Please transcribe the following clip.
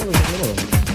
another one,